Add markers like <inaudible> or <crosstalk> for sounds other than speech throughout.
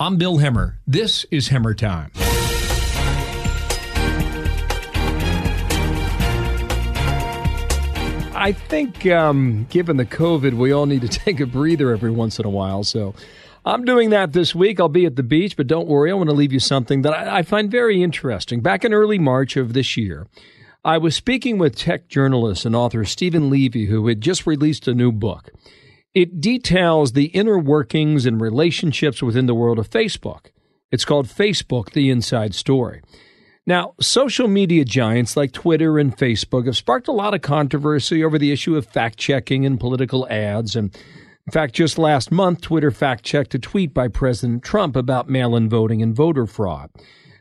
I'm Bill Hemmer. This is Hemmer Time. I think, um, given the COVID, we all need to <laughs> take a breather every once in a while. So I'm doing that this week. I'll be at the beach, but don't worry. I want to leave you something that I, I find very interesting. Back in early March of this year, I was speaking with tech journalist and author Steven Levy, who had just released a new book. It details the inner workings and relationships within the world of Facebook. It's called Facebook The Inside Story. Now, social media giants like Twitter and Facebook have sparked a lot of controversy over the issue of fact checking and political ads. And in fact, just last month, Twitter fact checked a tweet by President Trump about mail in voting and voter fraud.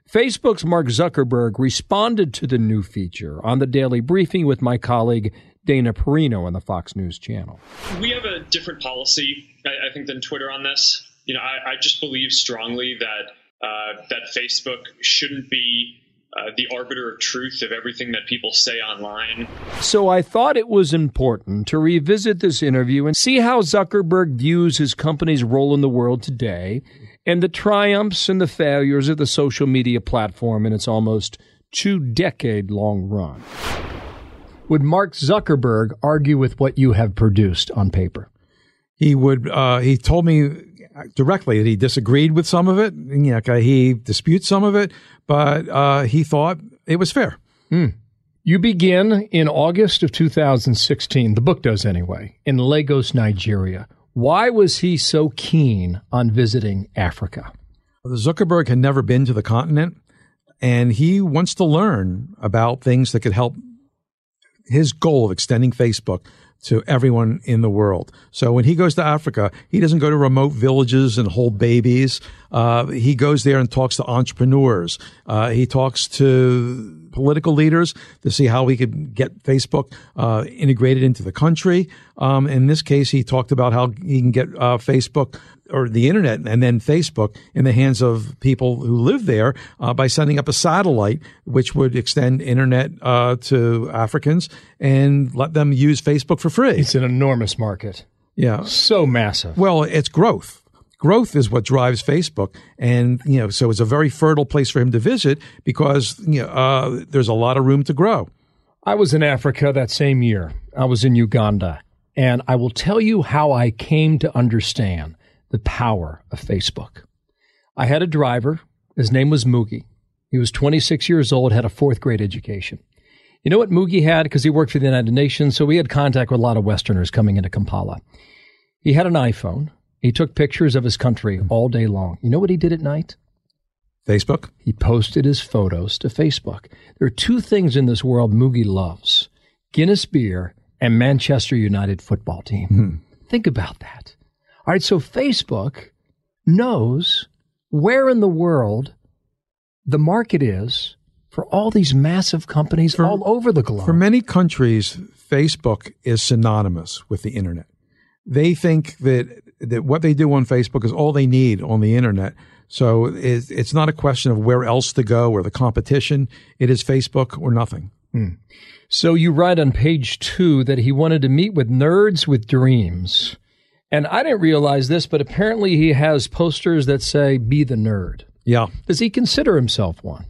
Facebook's Mark Zuckerberg responded to the new feature on the daily briefing with my colleague Dana Perino on the Fox News channel. We have a different policy, I, I think, than Twitter on this. You know, I, I just believe strongly that uh, that Facebook shouldn't be uh, the arbiter of truth of everything that people say online. So I thought it was important to revisit this interview and see how Zuckerberg views his company's role in the world today and the triumphs and the failures of the social media platform in its almost two decade long run. Would Mark Zuckerberg argue with what you have produced on paper? He would. Uh, he told me directly that he disagreed with some of it. You know, he disputes some of it, but uh, he thought it was fair. Mm. You begin in August of 2016. The book does anyway, in Lagos, Nigeria. Why was he so keen on visiting Africa? Zuckerberg had never been to the continent, and he wants to learn about things that could help his goal of extending Facebook to everyone in the world. So when he goes to Africa, he doesn't go to remote villages and hold babies. Uh, he goes there and talks to entrepreneurs. Uh, he talks to political leaders to see how he could get Facebook uh, integrated into the country. Um, in this case, he talked about how he can get uh, Facebook or the internet and then Facebook in the hands of people who live there uh, by sending up a satellite, which would extend internet uh, to Africans and let them use Facebook for free. It's an enormous market. Yeah. So massive. Well, it's growth. Growth is what drives Facebook, and you know, so it's a very fertile place for him to visit because you know uh, there's a lot of room to grow. I was in Africa that same year. I was in Uganda, and I will tell you how I came to understand the power of Facebook. I had a driver. His name was Mugi. He was 26 years old, had a fourth grade education. You know what Mugi had? Because he worked for the United Nations, so we had contact with a lot of Westerners coming into Kampala. He had an iPhone. He took pictures of his country all day long. You know what he did at night? Facebook. He posted his photos to Facebook. There are two things in this world Mugi loves Guinness beer and Manchester United football team. Mm-hmm. Think about that. All right, so Facebook knows where in the world the market is for all these massive companies for, all over the globe. For many countries, Facebook is synonymous with the internet. They think that that what they do on Facebook is all they need on the internet. So it's, it's not a question of where else to go or the competition. It is Facebook or nothing. Hmm. So you write on page two that he wanted to meet with nerds with dreams. And I didn't realize this, but apparently he has posters that say, be the nerd. Yeah. Does he consider himself one?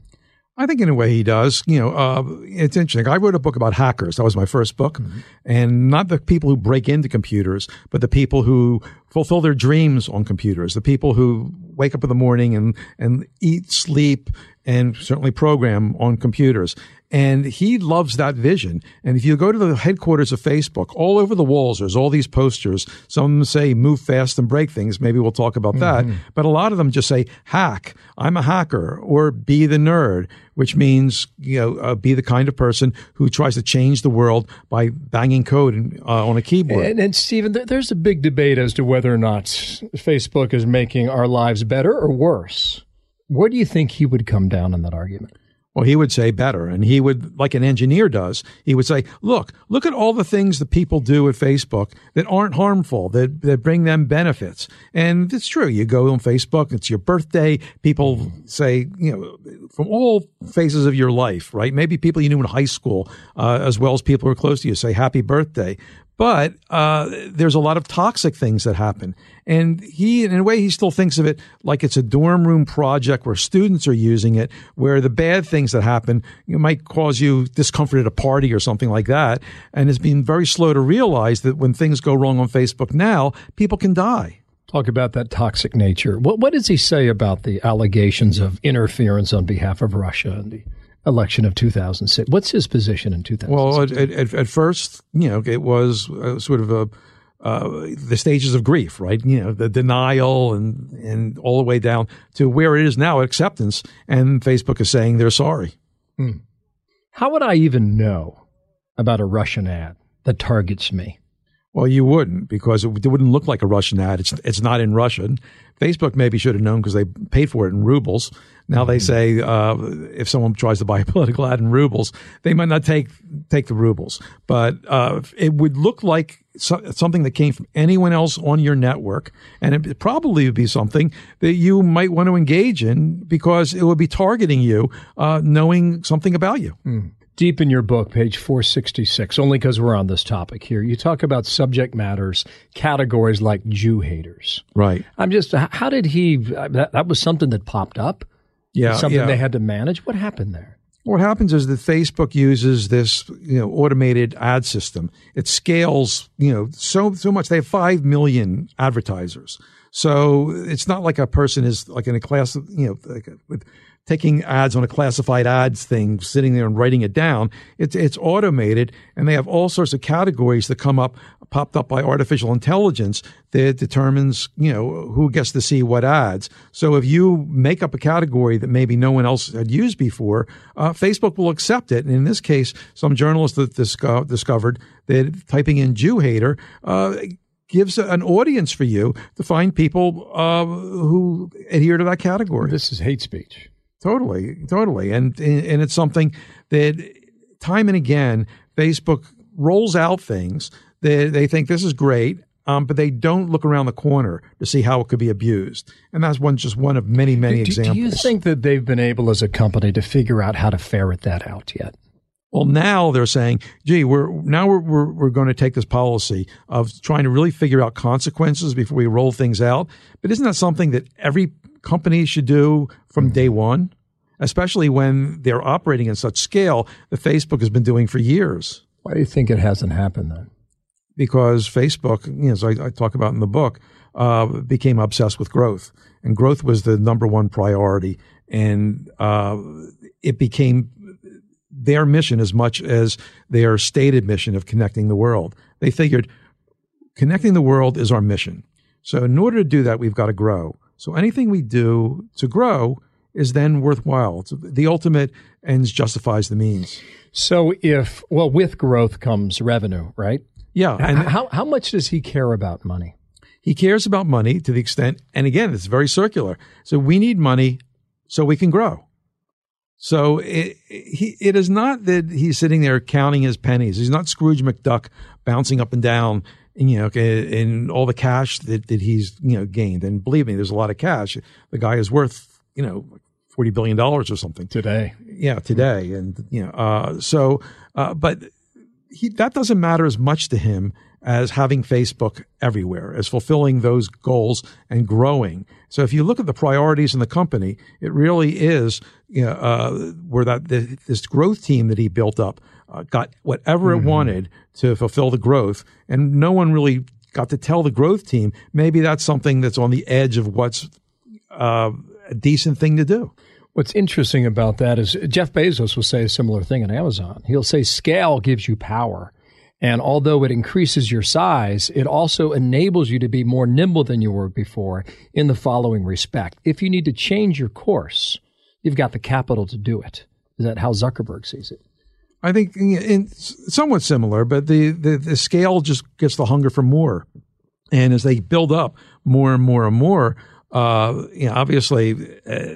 I think in a way he does. You know, uh, it's interesting. I wrote a book about hackers. That was my first book. Mm-hmm. And not the people who break into computers, but the people who fulfill their dreams on computers, the people who wake up in the morning and, and eat, sleep, and certainly program on computers. And he loves that vision. And if you go to the headquarters of Facebook, all over the walls, there's all these posters. Some of them say move fast and break things. Maybe we'll talk about mm-hmm. that. But a lot of them just say hack. I'm a hacker or be the nerd, which means, you know, uh, be the kind of person who tries to change the world by banging code in, uh, on a keyboard. And, and Steven, there's a big debate as to whether or not Facebook is making our lives better or worse. Where do you think he would come down in that argument? Well, he would say better. And he would, like an engineer does, he would say, look, look at all the things that people do at Facebook that aren't harmful, that, that bring them benefits. And it's true. You go on Facebook, it's your birthday. People say, you know, from all phases of your life, right? Maybe people you knew in high school, uh, as well as people who are close to you say happy birthday. But uh, there's a lot of toxic things that happen. And he, in a way, he still thinks of it like it's a dorm room project where students are using it, where the bad things that happen might cause you discomfort at a party or something like that. And has been very slow to realize that when things go wrong on Facebook now, people can die. Talk about that toxic nature. What, what does he say about the allegations of interference on behalf of Russia and the election of 2006. What's his position in 2006? Well, at, at, at first, you know, it was uh, sort of a uh, the stages of grief, right? You know, the denial and and all the way down to where it is now, acceptance. And Facebook is saying they're sorry. Hmm. How would I even know about a Russian ad that targets me? Well, you wouldn't because it wouldn't look like a Russian ad. It's it's not in Russian. Facebook maybe should have known because they paid for it in rubles. Now they mm-hmm. say uh, if someone tries to buy a <laughs> political ad in rubles, they might not take take the rubles, but uh, it would look like so, something that came from anyone else on your network, and it probably would be something that you might want to engage in because it would be targeting you, uh, knowing something about you. Mm deep in your book, page 466, only because we're on this topic here, you talk about subject matters, categories like Jew haters. Right. I'm just, how did he, uh, that, that was something that popped up? Yeah. Something yeah. they had to manage? What happened there? What happens is that Facebook uses this, you know, automated ad system. It scales, you know, so, so much. They have 5 million advertisers. So it's not like a person is like in a class, you know, like with taking ads on a classified ads thing, sitting there and writing it down. It's it's automated, and they have all sorts of categories that come up, popped up by artificial intelligence that determines you know who gets to see what ads. So if you make up a category that maybe no one else had used before, uh, Facebook will accept it. And in this case, some journalists that disco- discovered that typing in Jew hater. Uh, gives an audience for you to find people uh, who adhere to that category. This is hate speech. Totally, totally, and and it's something that time and again Facebook rolls out things that they think this is great, um, but they don't look around the corner to see how it could be abused. And that's one just one of many, many do, examples. Do you think that they've been able as a company to figure out how to ferret that out yet? Well, now they're saying, gee, we're now we're, we're, we're going to take this policy of trying to really figure out consequences before we roll things out. But isn't that something that every company should do from day one? especially when they're operating in such scale that Facebook has been doing for years. Why do you think it hasn't happened then? Because Facebook, you know, as I, I talk about in the book, uh, became obsessed with growth, and growth was the number one priority, and uh, it became their mission as much as their stated mission of connecting the world. They figured connecting the world is our mission. So in order to do that, we've got to grow. So anything we do to grow is then worthwhile. It's the ultimate ends justifies the means. So if well, with growth comes revenue, right? Yeah. And how how much does he care about money? He cares about money to the extent, and again, it's very circular. So we need money so we can grow. So it, he, it is not that he's sitting there counting his pennies. He's not Scrooge McDuck bouncing up and down, you know, and all the cash that, that he's, you know, gained. And believe me, there's a lot of cash. The guy is worth, you know, forty billion dollars or something today. Yeah, today, and you know, uh, so uh, but he, that doesn't matter as much to him as having Facebook everywhere, as fulfilling those goals and growing. So if you look at the priorities in the company, it really is you know, uh, where that the, this growth team that he built up uh, got whatever mm-hmm. it wanted to fulfill the growth, and no one really got to tell the growth team maybe that's something that's on the edge of what's uh, a decent thing to do. What's interesting about that is Jeff Bezos will say a similar thing in Amazon. He'll say scale gives you power. And although it increases your size, it also enables you to be more nimble than you were before in the following respect. If you need to change your course, you've got the capital to do it. Is that how Zuckerberg sees it? I think in, somewhat similar, but the, the, the scale just gets the hunger for more. And as they build up more and more and more, uh, you know, obviously, uh,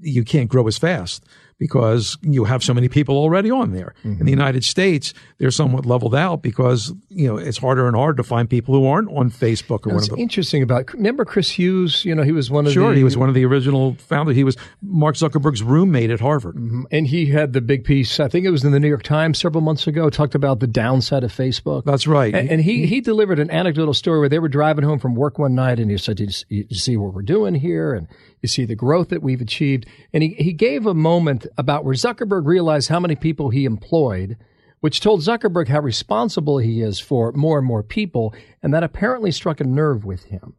you can't grow as fast because you have so many people already on there. Mm-hmm. In the mm-hmm. United States, they're somewhat leveled out because you know it's harder and harder to find people who aren't on Facebook or That's one of the interesting about. Remember Chris Hughes? You know, he was one of sure. The, he was one of the original founders. He was Mark Zuckerberg's roommate at Harvard, mm-hmm. and he had the big piece. I think it was in the New York Times several months ago. Talked about the downside of Facebook. That's right. And, and he he delivered an anecdotal story where they were driving home from work one night, and he said, "You see what we're doing here?" and you see the growth that we've achieved. And he, he gave a moment about where Zuckerberg realized how many people he employed, which told Zuckerberg how responsible he is for more and more people. And that apparently struck a nerve with him.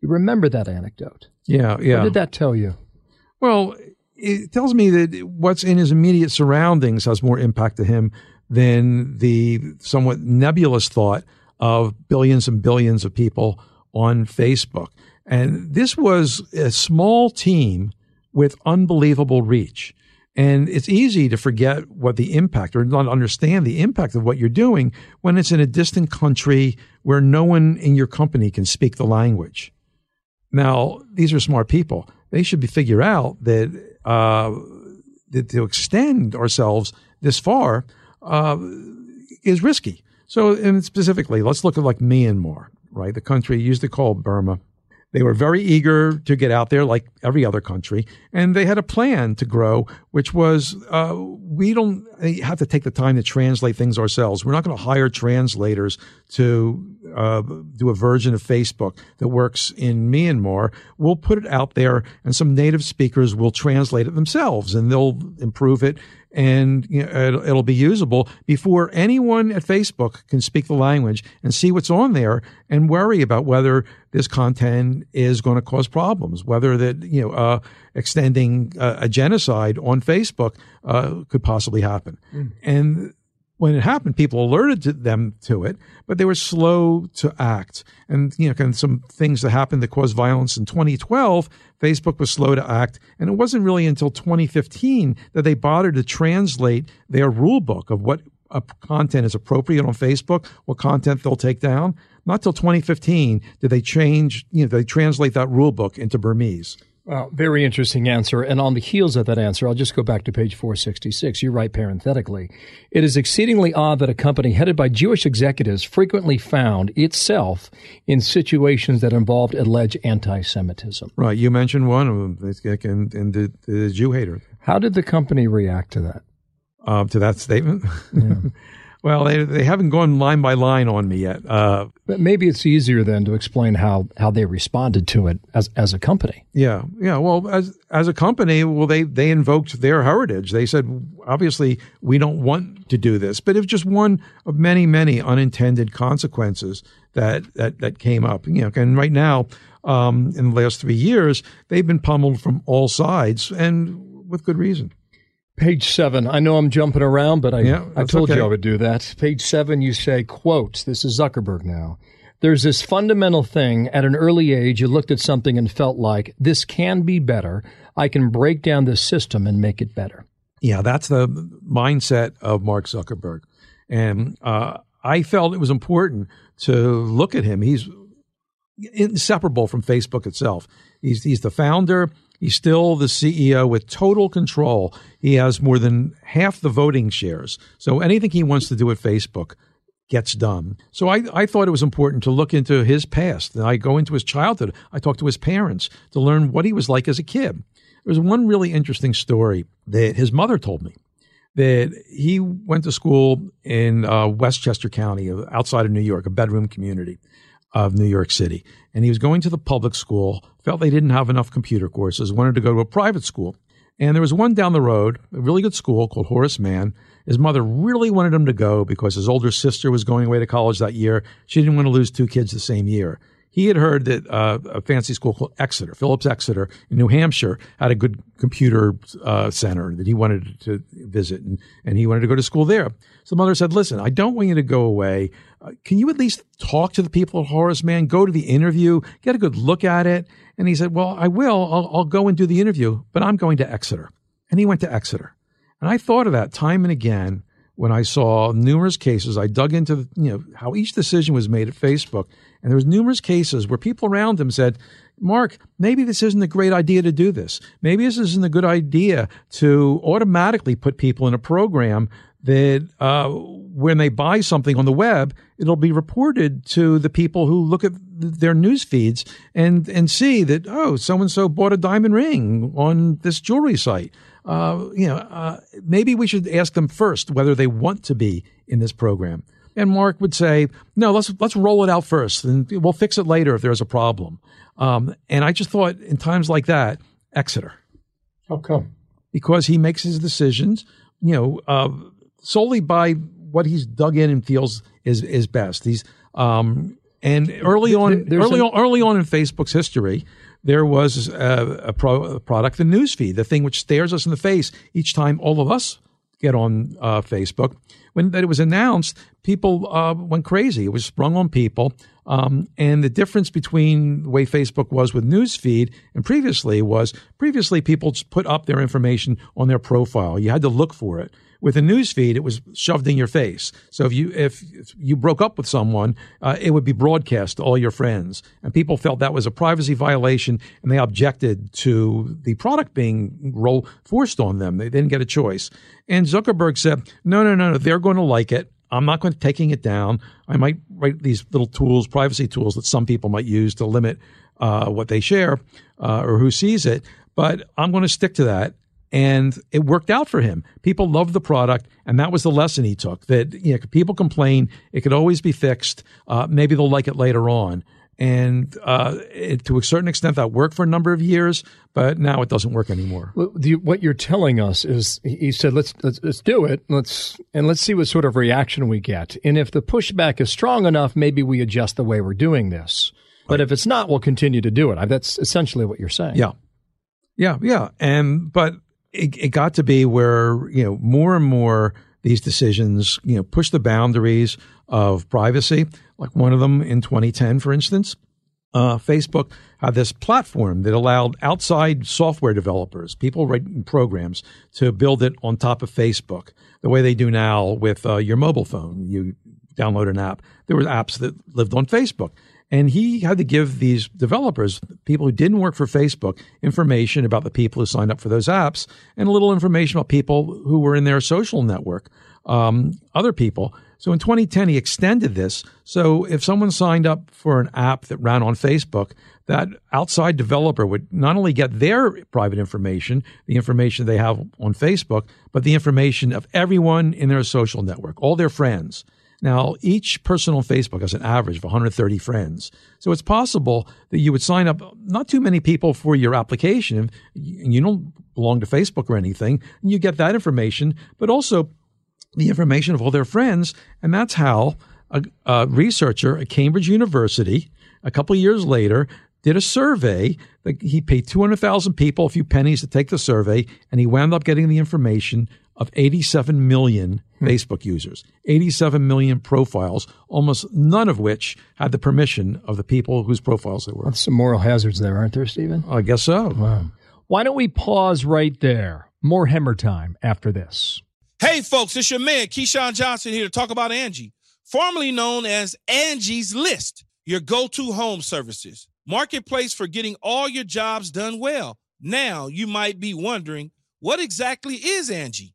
You remember that anecdote? Yeah, yeah. What did that tell you? Well, it tells me that what's in his immediate surroundings has more impact to him than the somewhat nebulous thought of billions and billions of people on Facebook. And this was a small team with unbelievable reach. And it's easy to forget what the impact or not understand the impact of what you're doing when it's in a distant country where no one in your company can speak the language. Now, these are smart people. They should be figure out that, uh, that to extend ourselves this far uh, is risky. So, and specifically, let's look at like Myanmar, right? The country used to call Burma. They were very eager to get out there, like every other country, and they had a plan to grow, which was uh, we don't have to take the time to translate things ourselves. We're not going to hire translators to uh, do a version of Facebook that works in Myanmar. We'll put it out there, and some native speakers will translate it themselves, and they'll improve it and you know, it'll, it'll, be usable before anyone at Facebook can speak the language and see what's on there and worry about whether this content is going to cause problems, whether that you know uh, extending uh, a genocide on Facebook uh, could possibly happen. Mm. And when it happened, people alerted them to it, but they were slow to act. And, you know, some things that happened that caused violence in 2012, Facebook was slow to act. And it wasn't really until 2015 that they bothered to translate their rule book of what content is appropriate on Facebook, what content they'll take down. Not till 2015 did they change, you know, they translate that rule book into Burmese. Well, very interesting answer. And on the heels of that answer, I'll just go back to page 466. You write parenthetically, it is exceedingly odd that a company headed by Jewish executives frequently found itself in situations that involved alleged anti-Semitism. Right. You mentioned one of them, and, and the, the Jew hater. How did the company react to that? Uh, to that statement? Yeah. <laughs> Well, they, they haven't gone line by line on me yet. Uh, but maybe it's easier then to explain how, how they responded to it as, as a company. Yeah, yeah. Well, as as a company, well, they they invoked their heritage. They said, obviously, we don't want to do this, but it was just one of many, many unintended consequences that that that came up. You know, and right now, um, in the last three years, they've been pummeled from all sides, and with good reason. Page seven. I know I'm jumping around, but I, yeah, I told okay. you I would do that. Page seven, you say, quote, this is Zuckerberg now. There's this fundamental thing at an early age, you looked at something and felt like this can be better. I can break down this system and make it better. Yeah, that's the mindset of Mark Zuckerberg. And uh, I felt it was important to look at him. He's inseparable from Facebook itself. He's, he's the founder. He's still the CEO with total control. He has more than half the voting shares. So anything he wants to do at Facebook gets done. So I, I thought it was important to look into his past. I go into his childhood. I talk to his parents to learn what he was like as a kid. There was one really interesting story that his mother told me that he went to school in uh, Westchester County, outside of New York, a bedroom community of New York City. And he was going to the public school, felt they didn't have enough computer courses, wanted to go to a private school. And there was one down the road, a really good school called Horace Mann. His mother really wanted him to go because his older sister was going away to college that year. She didn't want to lose two kids the same year. He had heard that uh, a fancy school called Exeter, Phillips Exeter in New Hampshire, had a good computer uh, center that he wanted to visit, and, and he wanted to go to school there. So the mother said, "Listen, I don't want you to go away. Uh, can you at least talk to the people at Horace Mann? Go to the interview, get a good look at it." And he said, "Well, I will. I'll, I'll go and do the interview, but I'm going to Exeter." And he went to Exeter, and I thought of that time and again when I saw numerous cases. I dug into you know how each decision was made at Facebook, and there was numerous cases where people around him said, Mark, maybe this isn't a great idea to do this. Maybe this isn't a good idea to automatically put people in a program that uh, when they buy something on the web, it'll be reported to the people who look at their news feeds and and see that oh, so and so bought a diamond ring on this jewelry site. Uh, you know, uh, maybe we should ask them first whether they want to be in this program. And Mark would say, no, let's let's roll it out first, and we'll fix it later if there's a problem. Um, and I just thought, in times like that, Exeter. How come? Because he makes his decisions, you know, uh, solely by what he's dug in and feels is is best. He's um, and early on, There's early on, early on in Facebook's history, there was a, a, pro, a, product, the newsfeed, the thing which stares us in the face each time all of us get on uh, Facebook. When that it was announced, people uh, went crazy. It was sprung on people. Um, and the difference between the way Facebook was with newsfeed and previously was previously people put up their information on their profile. You had to look for it. With a newsfeed, it was shoved in your face. So if you if you broke up with someone, uh, it would be broadcast to all your friends, and people felt that was a privacy violation, and they objected to the product being roll, forced on them. They didn't get a choice. And Zuckerberg said, "No, no, no, no. They're going to like it. I'm not going to taking it down. I might write these little tools, privacy tools that some people might use to limit uh, what they share uh, or who sees it, but I'm going to stick to that." and it worked out for him. People loved the product, and that was the lesson he took. That you know, people complain, it could always be fixed. Uh, maybe they'll like it later on, and uh, it, to a certain extent, that worked for a number of years, but now it doesn't work anymore. Well, the, what you're telling us is, he said, let's, let's let's do it, let's and let's see what sort of reaction we get, and if the pushback is strong enough, maybe we adjust the way we're doing this. But if it's not, we'll continue to do it. That's essentially what you're saying. Yeah. Yeah, yeah. And but it, it got to be where you know more and more these decisions you know push the boundaries of privacy. Like one of them in 2010, for instance, uh, Facebook had this platform that allowed outside software developers, people writing programs, to build it on top of Facebook, the way they do now with uh, your mobile phone. You download an app. There were apps that lived on Facebook. And he had to give these developers, people who didn't work for Facebook, information about the people who signed up for those apps and a little information about people who were in their social network, um, other people. So in 2010, he extended this. So if someone signed up for an app that ran on Facebook, that outside developer would not only get their private information, the information they have on Facebook, but the information of everyone in their social network, all their friends. Now, each person on Facebook has an average of 130 friends. So it's possible that you would sign up not too many people for your application, you don't belong to Facebook or anything, and you get that information, but also the information of all their friends. And that's how a, a researcher at Cambridge University, a couple years later, did a survey. He paid 200,000 people a few pennies to take the survey, and he wound up getting the information of 87 million hmm. Facebook users, 87 million profiles, almost none of which had the permission of the people whose profiles they were. That's some moral hazards there, aren't there, Steven? I guess so. Wow. Why don't we pause right there? More Hemmer time after this. Hey, folks, it's your man, Keyshawn Johnson, here to talk about Angie, formerly known as Angie's List, your go to home services. Marketplace for getting all your jobs done well. Now, you might be wondering, what exactly is Angie?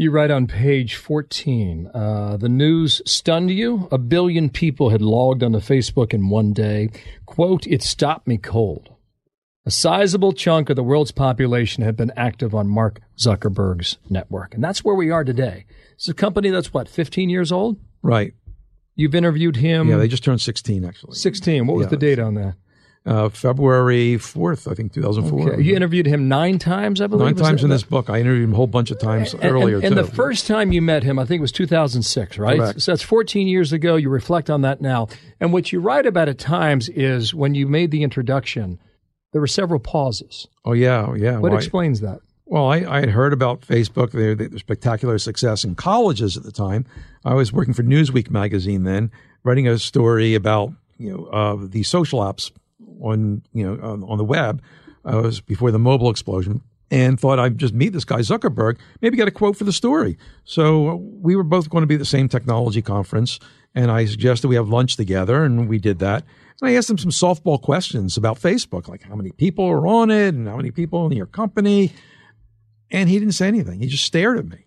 You write on page 14 uh, the news stunned you. A billion people had logged onto Facebook in one day. Quote, it stopped me cold. A sizable chunk of the world's population had been active on Mark Zuckerberg's network. And that's where we are today. It's a company that's what, 15 years old? Right. You've interviewed him. Yeah, they just turned 16, actually. 16. What was Yeah. the date on that? Uh, February 4th, I think, 2004. Okay. You interviewed him nine times, I believe. Nine times that- in this book. I interviewed him a whole bunch of times And- earlier, and, and the first time you met him, I think it was 2006, right? Correct. So that's 14 years ago. You reflect on that now. And what you write about at times is when you made the introduction, there were several pauses. oh, yeah. Yeah. What Why- explains that? Well, I, I had heard about Facebook, their, their spectacular success in colleges at the time. I was working for Newsweek magazine then, writing a story about you know uh, the social apps on you know on, the web. Uh, was before the mobile explosion, and thought I'd just meet this guy Zuckerberg, maybe get a quote for the story. So uh, we were both going to be at the same technology conference, and I suggested we have lunch together, and we did that. And I asked him some softball questions about Facebook, like how many people are on it, and how many people in your company. And he didn't say anything. He just stared at me.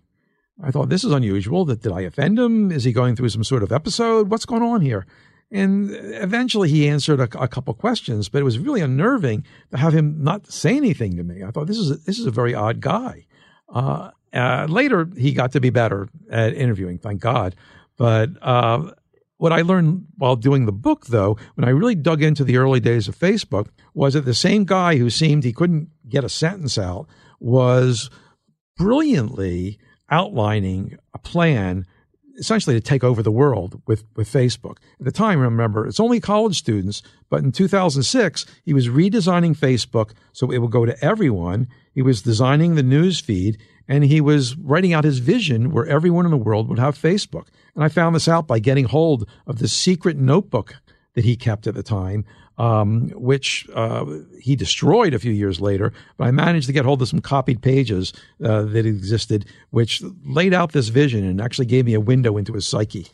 I thought, this is unusual. That did I offend him? Is he going through some sort of episode? What's going on here? And eventually he answered a, a couple questions, but it was really unnerving to have him not say anything to me. I thought, this is a, this is a very odd guy. Uh, uh, later, he got to be better at interviewing, thank God. But uh, what I learned while doing the book, though, when I really dug into the early days of Facebook, was that the same guy who seemed he couldn't get a sentence out was brilliantly outlining a plan essentially to take over the world with, with Facebook. At the time, remember, it's only college students, but in 2006, he was redesigning Facebook so it would go to everyone. He was designing the news feed and he was writing out his vision where everyone in the world would have Facebook. And I found this out by getting hold of the secret notebook that he kept at the time, um, which uh, he destroyed a few years later. But I managed to get hold of some copied pages uh, that existed, which laid out this vision and actually gave me a window into his psyche.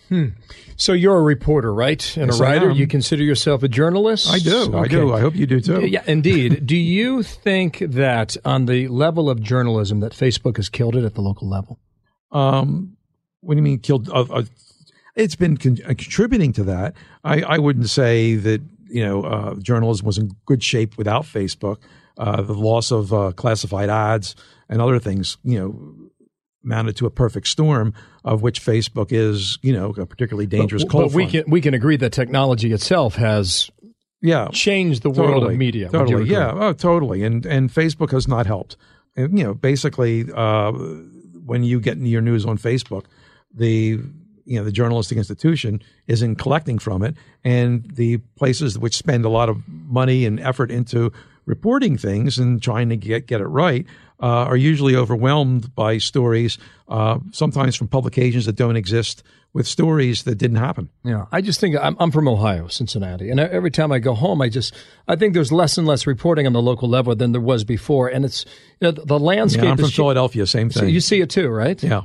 So you're a reporter, right? And Yes, a writer. You consider yourself a journalist? I do. I do. I hope you do too. Yeah, indeed. <laughs> do you think that on the level of journalism that Facebook has killed it at the local level? Um, what do you mean killed? Uh, uh, it's been con- uh, contributing to that. I, I wouldn't say that you know uh, journalism was in good shape without Facebook. Uh, the loss of uh, classified ads and other things, you know, mounted to a perfect storm of which Facebook is, you know, a particularly dangerous but, but we front. can we can agree that technology itself has yeah, changed the world of media. Totally, yeah, oh, totally. And and Facebook has not helped. And, you know, basically, uh, when you get your news on Facebook, the you know the journalistic institution isn't collecting from it, and the places which spend a lot of money and effort into reporting things and trying to get get it right uh, are usually overwhelmed by stories, uh, sometimes from publications that don't exist, with stories that didn't happen. Yeah, I just think I'm, I'm from Ohio, Cincinnati, and every time I go home, I just I think there's less and less reporting on the local level than there was before, and it's you know, the landscape. Yeah, I'm from Philadelphia, same So thing. you see it too, right? yeah.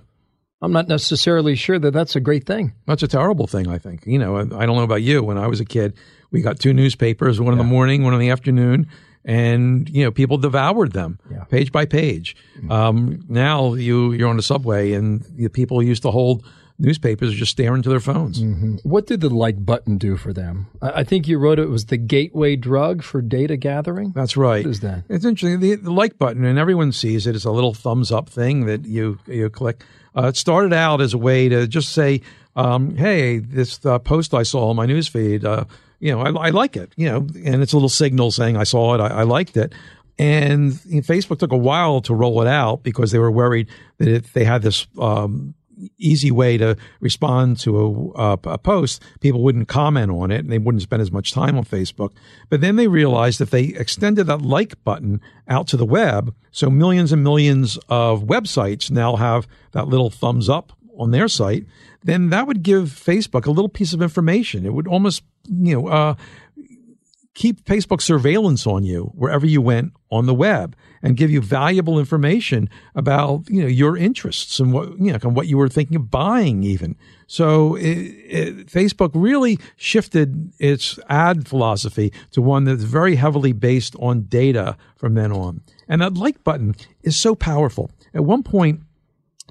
I'm not necessarily sure that that's a great thing. That's a terrible thing, I think. You know, I, I don't know about you. When I was a kid, we got two newspapers, one in the morning, one in the afternoon, and you know, people devoured them Yeah. page by page. Um, now you you're on the subway, and the people used to hold newspapers just staring to their phones. What did the like button do for them? I, I think you wrote it was the gateway drug for data gathering. That's right. What is that? It's interesting. The, the like button, and everyone sees it. It's a little thumbs up thing that you you click. Uh, it started out as a way to just say, um, "Hey, this uh, post I saw on my newsfeed, uh, you know, I, I like it." You know, and it's a little signal saying, "I saw it, I, I liked it." And you know, Facebook took a while to roll it out because they were worried that if they had this um, easy way to respond to a, a post, people wouldn't comment on it and they wouldn't spend as much time on Facebook. But then they realized if they extended that like button out to the web, so millions and millions of websites now have that little thumbs up on their site, then that would give Facebook a little piece of information. It would almost, you know, uh, keep Facebook surveillance on you wherever you went on the web and give you valuable information about you know your interests and what you know and what you were thinking of buying even. So it, it, Facebook really shifted its ad philosophy to one that's very heavily based on data from then on. And that like button is so powerful. At one point,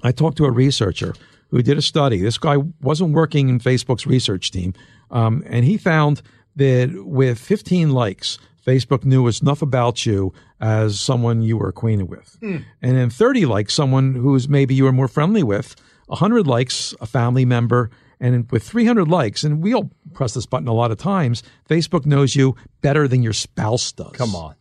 I talked to a researcher who did a study. This guy wasn't working in Facebook's research team, um, and he found that with 15 likes, Facebook knew as enough about you as someone you were acquainted with. Mm. And then 30 likes, someone who's maybe you were more friendly with, 100 likes, a family member, and with 300 likes, and we all press this button a lot of times, Facebook knows you better than your spouse does. Come on.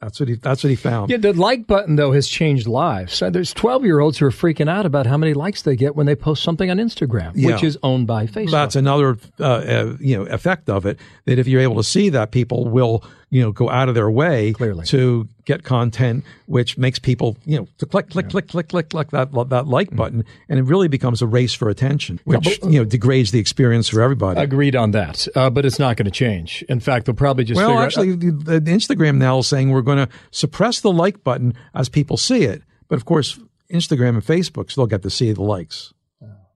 That's what he. That's what he found. Yeah, the like button though has changed lives. So there's 12 year olds who are freaking out about how many likes they get when they post something on Instagram, yeah. which is owned by Facebook. That's another uh, uh, you know effect of it. That if you're able to see that, people will you know, go out of their way Clearly. to get content, which makes people, you know, to click, click, yeah. click, click, click, click that that like mm-hmm. button, and it really becomes a race for attention, which you know degrades the experience for everybody. Agreed on that, uh, but it's not going to change. In fact, they'll probably just well, actually, out, the, the Instagram now is saying we're going to suppress the like button as people see it, but of course, Instagram and Facebook still get to see the likes.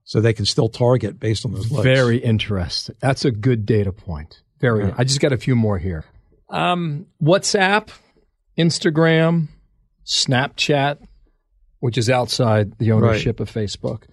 So they can still target based on those likes. Very interesting. That's a good data point. Very. Yeah. I just got a few more here. Um, WhatsApp, Instagram, Snapchat, which is outside the ownership right. of Facebook.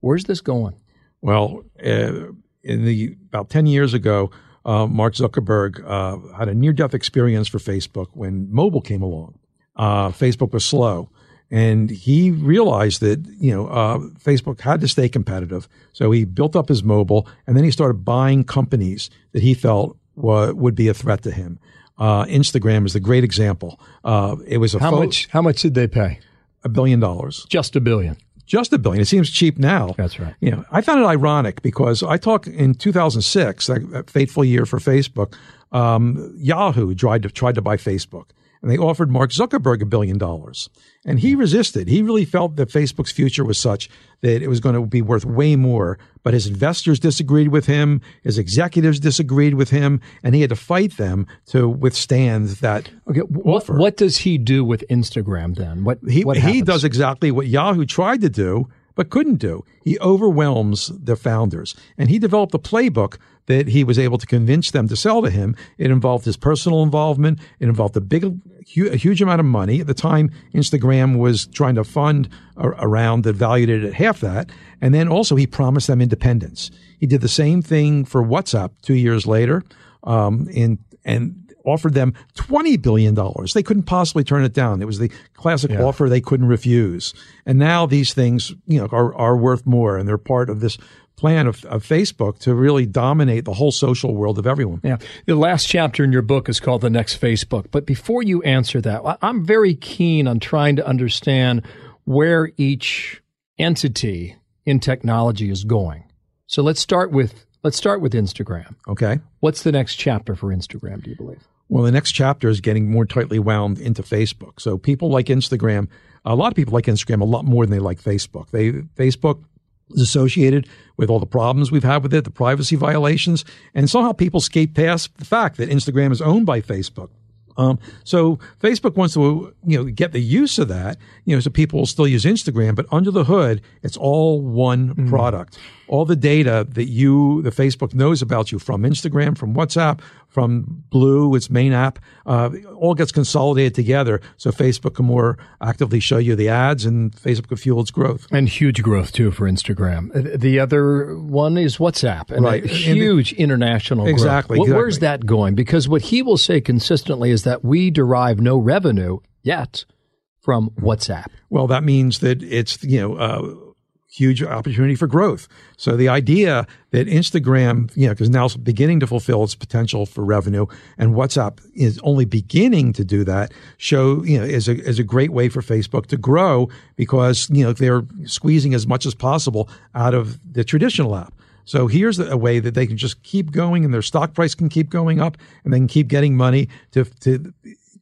Where's this going? Well, uh, in the about ten years ago, uh, Mark Zuckerberg uh, had a near-death experience for Facebook when mobile came along. Uh, Facebook was slow, and he realized that you know uh, Facebook had to stay competitive. So he built up his mobile, and then he started buying companies that he felt would be a threat to him. Uh, Instagram is the great example. Uh, it was a how much? How much did they pay? A billion dollars. Just a billion. Just a billion. It seems cheap now. That's right. You know, I found it ironic because I talk in 2006, that, that fateful year for Facebook. Um, Yahoo tried to tried to buy Facebook, and they offered Mark Zuckerberg a billion dollars. And he resisted. He really felt that Facebook's future was such that it was going to be worth way more. But his investors disagreed with him, his executives disagreed with him, and he had to fight them to withstand that okay, what, offer. What does he do with Instagram then? What he what he does exactly what Yahoo tried to do, but couldn't do. He overwhelms the founders, and he developed a playbook that he was able to convince them to sell to him. It involved his personal involvement. It involved a big, a huge amount of money. At the time, Instagram was trying to fund a, a round that valued it at half that. And then also he promised them independence. He did the same thing for WhatsApp two years later. Um, in, and offered them $20 billion. They couldn't possibly turn it down. It was the classic yeah. offer they couldn't refuse. And now these things, you know, are, are worth more and they're part of this plan of, of, Facebook to really dominate the whole social world of everyone. Yeah. The last chapter in your book is called The Next Facebook. But before you answer that, I'm very keen on trying to understand where each entity in technology is going. So let's start with let's start with Instagram. Okay. What's the next chapter for Instagram, do you believe? Well, the next chapter is getting more tightly wound into Facebook. So people like Instagram, a lot of people like Instagram a lot more than they like Facebook. They Facebook associated with all the problems we've had with it, the privacy violations, and somehow people skate past the fact that Instagram is owned by Facebook. Um, so Facebook wants to, you know, get the use of that, you know, so people will still use Instagram, but under the hood, it's all one mm. product. All the data that you, the Facebook knows about you from Instagram, from WhatsApp, from Blue, its main app, uh, all gets consolidated together so Facebook can more actively show you the ads and Facebook can fuel its growth. And huge growth too for Instagram. Uh, the other one is WhatsApp. And right. huge the, international exactly, growth. Exactly. Where's that going? Because what he will say consistently is that we derive no revenue yet from WhatsApp. Well, that means that it's, you know, uh, huge opportunity for growth. So the idea that Instagram, you know, because now beginning to fulfill its potential for revenue, and WhatsApp is only beginning to do that, show you know is a is a great way for Facebook to grow because you know they're squeezing as much as possible out of the traditional app. So here's a way that they can just keep going, and their stock price can keep going up, and they can keep getting money to to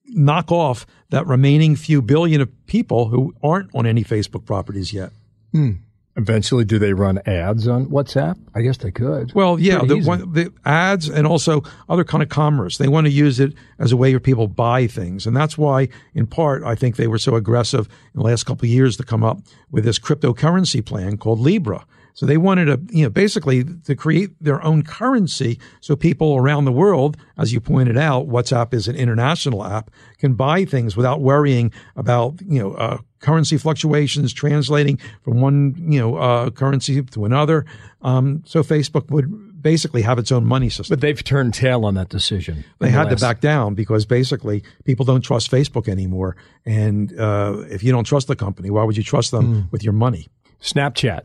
knock off that remaining few billion of people who aren't on any Facebook properties yet. Hmm. Eventually, do they run ads on WhatsApp? I guess they could. Well, yeah, the, one, the ads and also other kind of commerce. They want to use it as a way for people buy things, and that's why, in part, I think they were so aggressive in the last couple of years to come up with this cryptocurrency plan called Libra. So they wanted to, you know, basically to create their own currency so people around the world, as you pointed out, WhatsApp is an international app, can buy things without worrying about, you know, uh, currency fluctuations, translating from one, you know, uh, currency to another. Um, so Facebook would basically have its own money system. but they've turned tail on that decision. They the had to back down because basically people don't trust Facebook anymore. And uh, if you don't trust the company, why would you trust them with your money? Snapchat.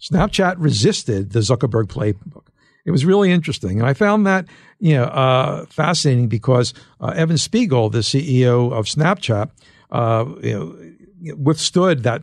Snapchat resisted the Zuckerberg playbook. It was really interesting, and I found that you know uh, fascinating because uh, Evan Spiegel, the CEO of Snapchat, uh, you know, withstood that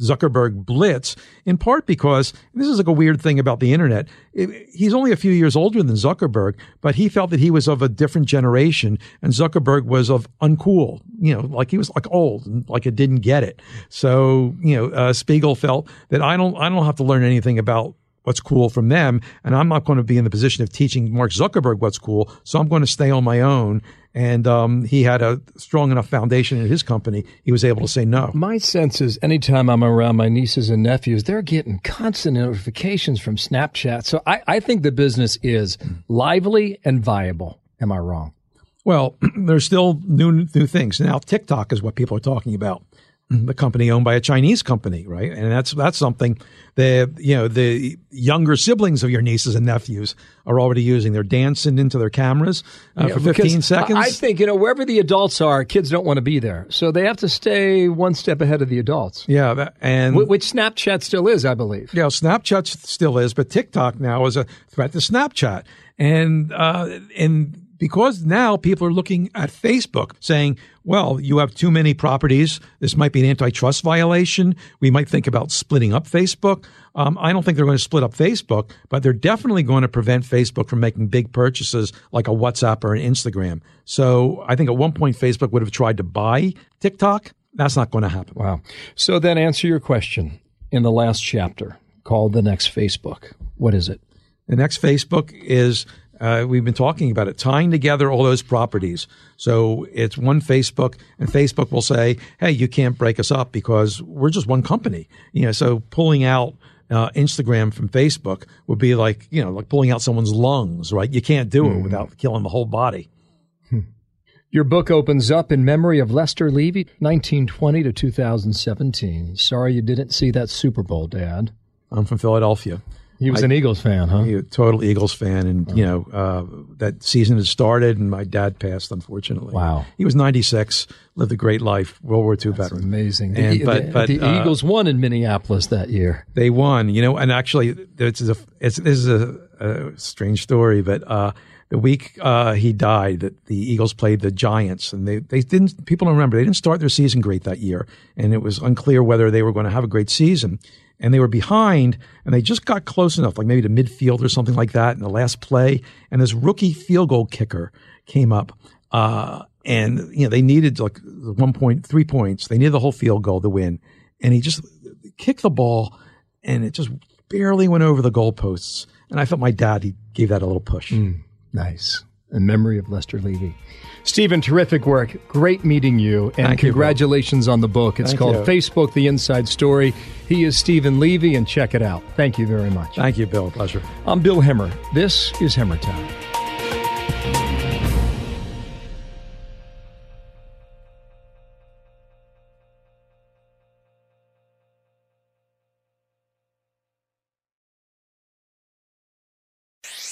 Zuckerberg blitz in part because this is like a weird thing about the internet. It- he's only a few years older than Zuckerberg, but he felt that he was of a different generation, and Zuckerberg was of uncool. You know, like he was like old, and like it didn't get it. So you know, uh, Spiegel felt that I don't, I don't have to learn anything about what's cool from them. And I'm not going to be in the position of teaching Mark Zuckerberg what's cool. So I'm going to stay on my own. And um, he had a strong enough foundation in his company. He was able to say no. My sense is anytime I'm around my nieces and nephews, they're getting constant notifications from Snapchat. So I, I think the business is lively and viable. Am I wrong? Well, <clears throat> there's still new new things now. TikTok is what people are talking about. The company owned by a Chinese company, right? And that's that's something that you know the younger siblings of your nieces and nephews are already using. They're dancing into their cameras uh, Yeah, for 15 seconds. I think, you know, wherever the adults are, kids don't want to be there. So they have to stay one step ahead of the adults, yeah, that, and wh- which Snapchat still is, I believe. Yeah, Snapchat still is, but TikTok now is a threat to Snapchat, and uh, and because now people are looking at Facebook saying, "Well, you have too many properties. This might be an antitrust violation. We might think about splitting up Facebook." Um, I don't think they're going to split up Facebook, but they're definitely going to prevent Facebook from making big purchases like a WhatsApp or an Instagram. So I think at one point Facebook would have tried to buy TikTok. That's not going to happen. Wow. So then answer your question in the last chapter called The Next Facebook. What is it? The next Facebook is uh, we've been talking about it, tying together all those properties. So it's one Facebook, and Facebook will say, "Hey, you can't break us up because we're just one company." You know, so pulling out uh, Instagram from Facebook would be like you know, like pulling out someone's lungs, right? You can't do it without killing the whole body. Your book opens up in memory of Lester Levy, 1920 to 2017. Sorry you didn't see that Super Bowl, Dad. I'm from Philadelphia. He was an Eagles fan, huh? He total Eagles fan, and you know uh, that season had started, and my dad passed, unfortunately. Wow. he was 96, lived a great life, World War II veteran. Amazing. And- the but- the- but, the uh, Eagles won in Minneapolis that year. They won, you know, and actually, this is a it's, this is a, a strange story, but uh, the week uh, he died, that the Eagles played the Giants, and they they didn't. People don't remember they didn't start their season great that year, and it was unclear whether they were going to have a great season. And they were behind, and they just got close enough, like maybe to midfield or something like that, in the last play. And this rookie field goal kicker came up, uh, and you know they needed like one point, three points. They needed the whole field goal to win, and he just kicked the ball, and it just barely went over the goalposts. And I felt my dad he gave that a little push. Nice. In memory of Lester Levy. Steven, terrific work. Great meeting you. And Thank you, congratulations on the book. It's Thank called you. Facebook The Inside Story. He is Steven Levy, and check it out. Thank you very much. Thank you, Bill. Pleasure. I'm Bill Hemmer. This is Hemmer Time.